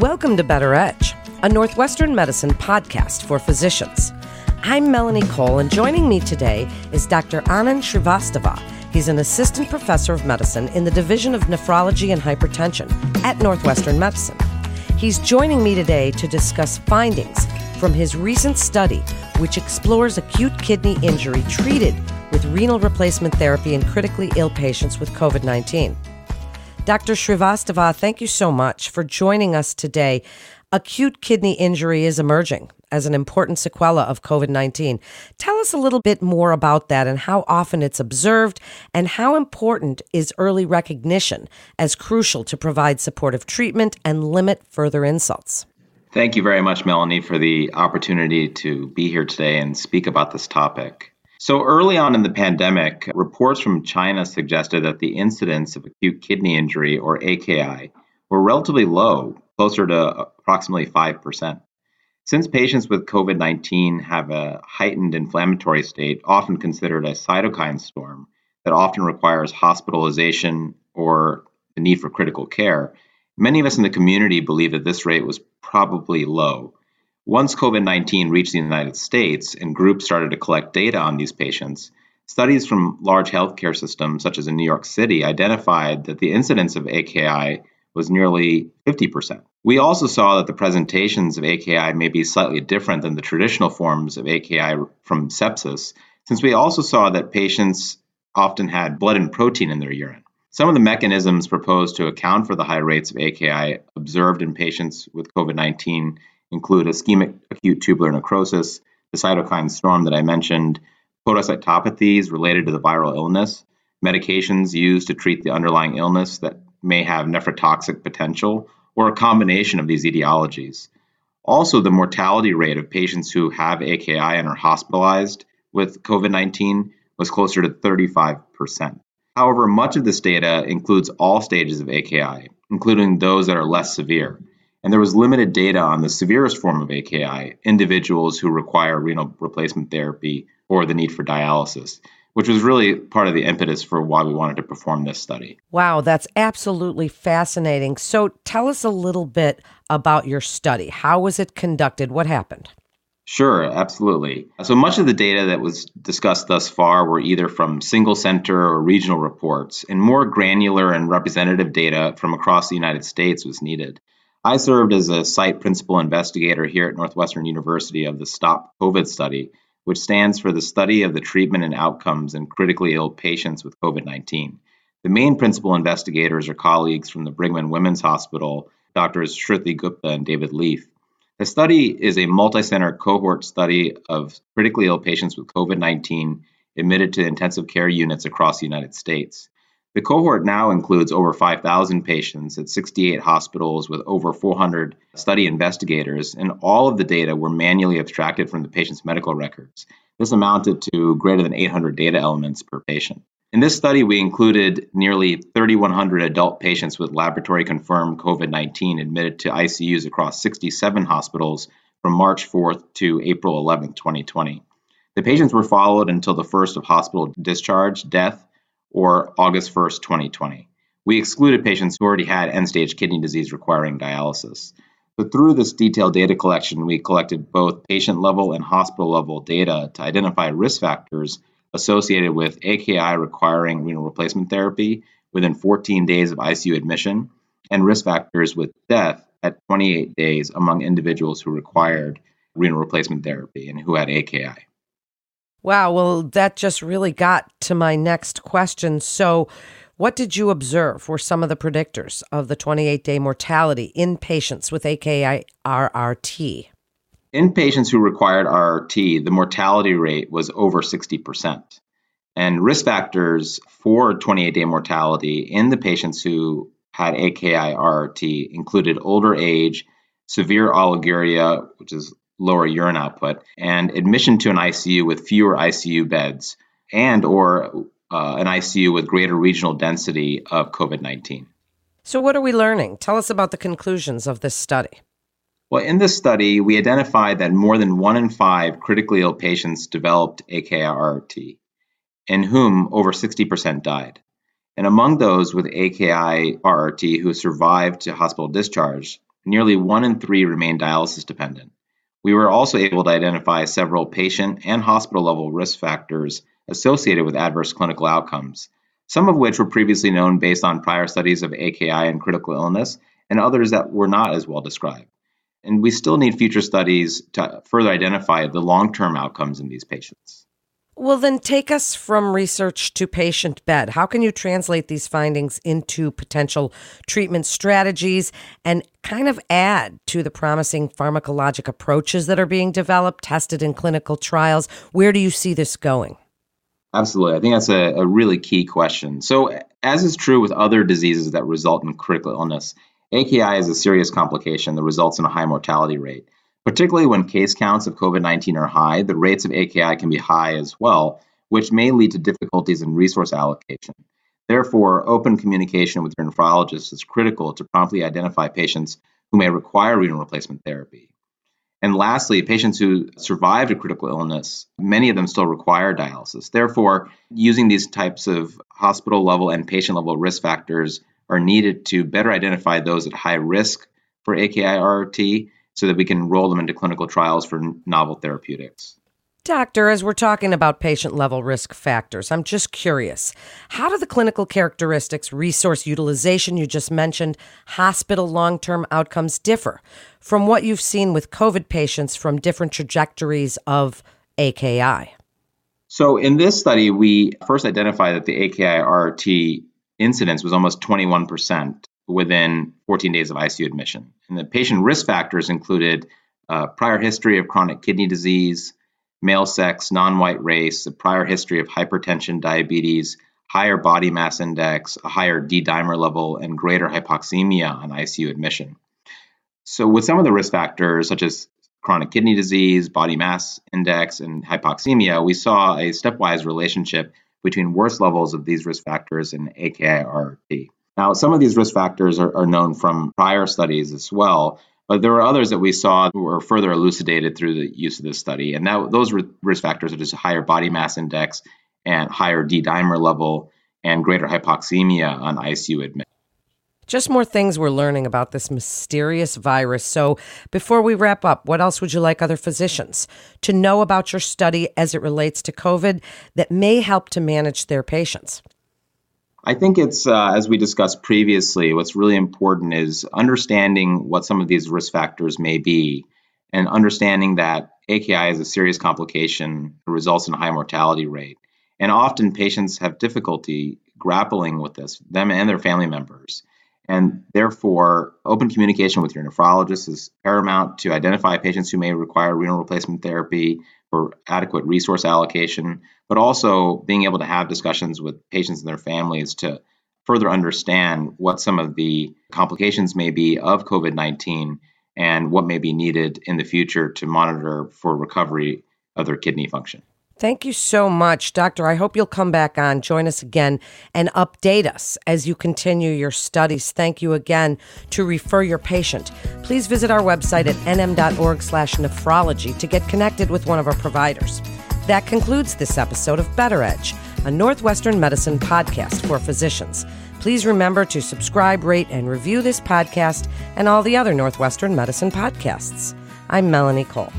Welcome to Better Edge, a Northwestern medicine podcast for physicians. I'm Melanie Cole, and joining me today is Dr. Anand Srivastava. He's an assistant professor of medicine in the Division of Nephrology and Hypertension at Northwestern Medicine. He's joining me today to discuss findings from his recent study, which explores acute kidney injury treated with renal replacement therapy in critically ill patients with COVID 19. Dr. Srivastava, thank you so much for joining us today. Acute kidney injury is emerging as an important sequela of COVID 19. Tell us a little bit more about that and how often it's observed, and how important is early recognition as crucial to provide supportive treatment and limit further insults. Thank you very much, Melanie, for the opportunity to be here today and speak about this topic. So early on in the pandemic, reports from China suggested that the incidence of acute kidney injury, or AKI, were relatively low, closer to approximately 5%. Since patients with COVID 19 have a heightened inflammatory state, often considered a cytokine storm, that often requires hospitalization or the need for critical care, many of us in the community believe that this rate was probably low. Once COVID 19 reached the United States and groups started to collect data on these patients, studies from large healthcare systems, such as in New York City, identified that the incidence of AKI was nearly 50%. We also saw that the presentations of AKI may be slightly different than the traditional forms of AKI from sepsis, since we also saw that patients often had blood and protein in their urine. Some of the mechanisms proposed to account for the high rates of AKI observed in patients with COVID 19 include ischemic acute tubular necrosis, the cytokine storm that I mentioned, podocytopathies related to the viral illness, medications used to treat the underlying illness that may have nephrotoxic potential, or a combination of these etiologies. Also, the mortality rate of patients who have AKI and are hospitalized with COVID 19 was closer to 35%. However, much of this data includes all stages of AKI, including those that are less severe and there was limited data on the severest form of AKI, individuals who require renal replacement therapy or the need for dialysis, which was really part of the impetus for why we wanted to perform this study. Wow, that's absolutely fascinating. So tell us a little bit about your study. How was it conducted? What happened? Sure, absolutely. So much of the data that was discussed thus far were either from single center or regional reports, and more granular and representative data from across the United States was needed. I served as a site principal investigator here at Northwestern University of the STOP COVID study, which stands for the study of the treatment and outcomes in critically ill patients with COVID 19. The main principal investigators are colleagues from the Brigham and Women's Hospital, Drs. Shruti Gupta and David Leaf. The study is a multi-center cohort study of critically ill patients with COVID 19 admitted to intensive care units across the United States. The cohort now includes over 5,000 patients at 68 hospitals with over 400 study investigators, and all of the data were manually abstracted from the patient's medical records. This amounted to greater than 800 data elements per patient. In this study, we included nearly 3,100 adult patients with laboratory confirmed COVID 19 admitted to ICUs across 67 hospitals from March 4th to April 11th, 2020. The patients were followed until the first of hospital discharge, death, or August 1st, 2020. We excluded patients who already had end stage kidney disease requiring dialysis. But through this detailed data collection, we collected both patient level and hospital level data to identify risk factors associated with AKI requiring renal replacement therapy within 14 days of ICU admission and risk factors with death at 28 days among individuals who required renal replacement therapy and who had AKI. Wow. Well, that just really got to my next question. So, what did you observe were some of the predictors of the 28 day mortality in patients with AKI RRT? In patients who required RRT, the mortality rate was over 60%. And risk factors for 28 day mortality in the patients who had AKI RRT included older age, severe oliguria, which is lower urine output, and admission to an ICU with fewer ICU beds, and or uh, an ICU with greater regional density of COVID 19. So, what are we learning? Tell us about the conclusions of this study. Well, in this study, we identified that more than one in five critically ill patients developed AKI-RRT, in whom over 60% died. And among those with AKI-RRT who survived to hospital discharge, nearly one in three remained dialysis dependent. We were also able to identify several patient and hospital level risk factors associated with adverse clinical outcomes, some of which were previously known based on prior studies of AKI and critical illness, and others that were not as well described. And we still need future studies to further identify the long term outcomes in these patients. Well, then take us from research to patient bed. How can you translate these findings into potential treatment strategies and kind of add to the promising pharmacologic approaches that are being developed, tested in clinical trials? Where do you see this going? Absolutely. I think that's a, a really key question. So, as is true with other diseases that result in critical illness, AKI is a serious complication that results in a high mortality rate. Particularly when case counts of COVID 19 are high, the rates of AKI can be high as well, which may lead to difficulties in resource allocation. Therefore, open communication with your nephrologist is critical to promptly identify patients who may require renal replacement therapy. And lastly, patients who survived a critical illness, many of them still require dialysis. Therefore, using these types of hospital level and patient level risk factors are needed to better identify those at high risk for AKI RRT so that we can roll them into clinical trials for novel therapeutics. Doctor, as we're talking about patient level risk factors, I'm just curious. How do the clinical characteristics, resource utilization you just mentioned, hospital long term outcomes differ from what you've seen with COVID patients from different trajectories of AKI? So, in this study, we first identified that the AKI RRT incidence was almost 21% within 14 days of ICU admission. And the patient risk factors included uh, prior history of chronic kidney disease, male sex, non white race, a prior history of hypertension, diabetes, higher body mass index, a higher D dimer level, and greater hypoxemia on ICU admission. So, with some of the risk factors, such as chronic kidney disease, body mass index, and hypoxemia, we saw a stepwise relationship between worse levels of these risk factors and AKI-RRT. Now, some of these risk factors are, are known from prior studies as well, but there were others that we saw were further elucidated through the use of this study. And that, those risk factors are just higher body mass index and higher D dimer level and greater hypoxemia on ICU admission. Just more things we're learning about this mysterious virus. So, before we wrap up, what else would you like other physicians to know about your study as it relates to COVID that may help to manage their patients? I think it's, uh, as we discussed previously, what's really important is understanding what some of these risk factors may be and understanding that AKI is a serious complication that results in a high mortality rate. And often patients have difficulty grappling with this, them and their family members. And therefore, open communication with your nephrologist is paramount to identify patients who may require renal replacement therapy for adequate resource allocation, but also being able to have discussions with patients and their families to further understand what some of the complications may be of COVID 19 and what may be needed in the future to monitor for recovery of their kidney function. Thank you so much, Doctor. I hope you'll come back on, join us again, and update us as you continue your studies. Thank you again to refer your patient. Please visit our website at nm.org slash nephrology to get connected with one of our providers. That concludes this episode of Better Edge, a Northwestern Medicine podcast for physicians. Please remember to subscribe, rate, and review this podcast and all the other Northwestern Medicine podcasts. I'm Melanie Cole.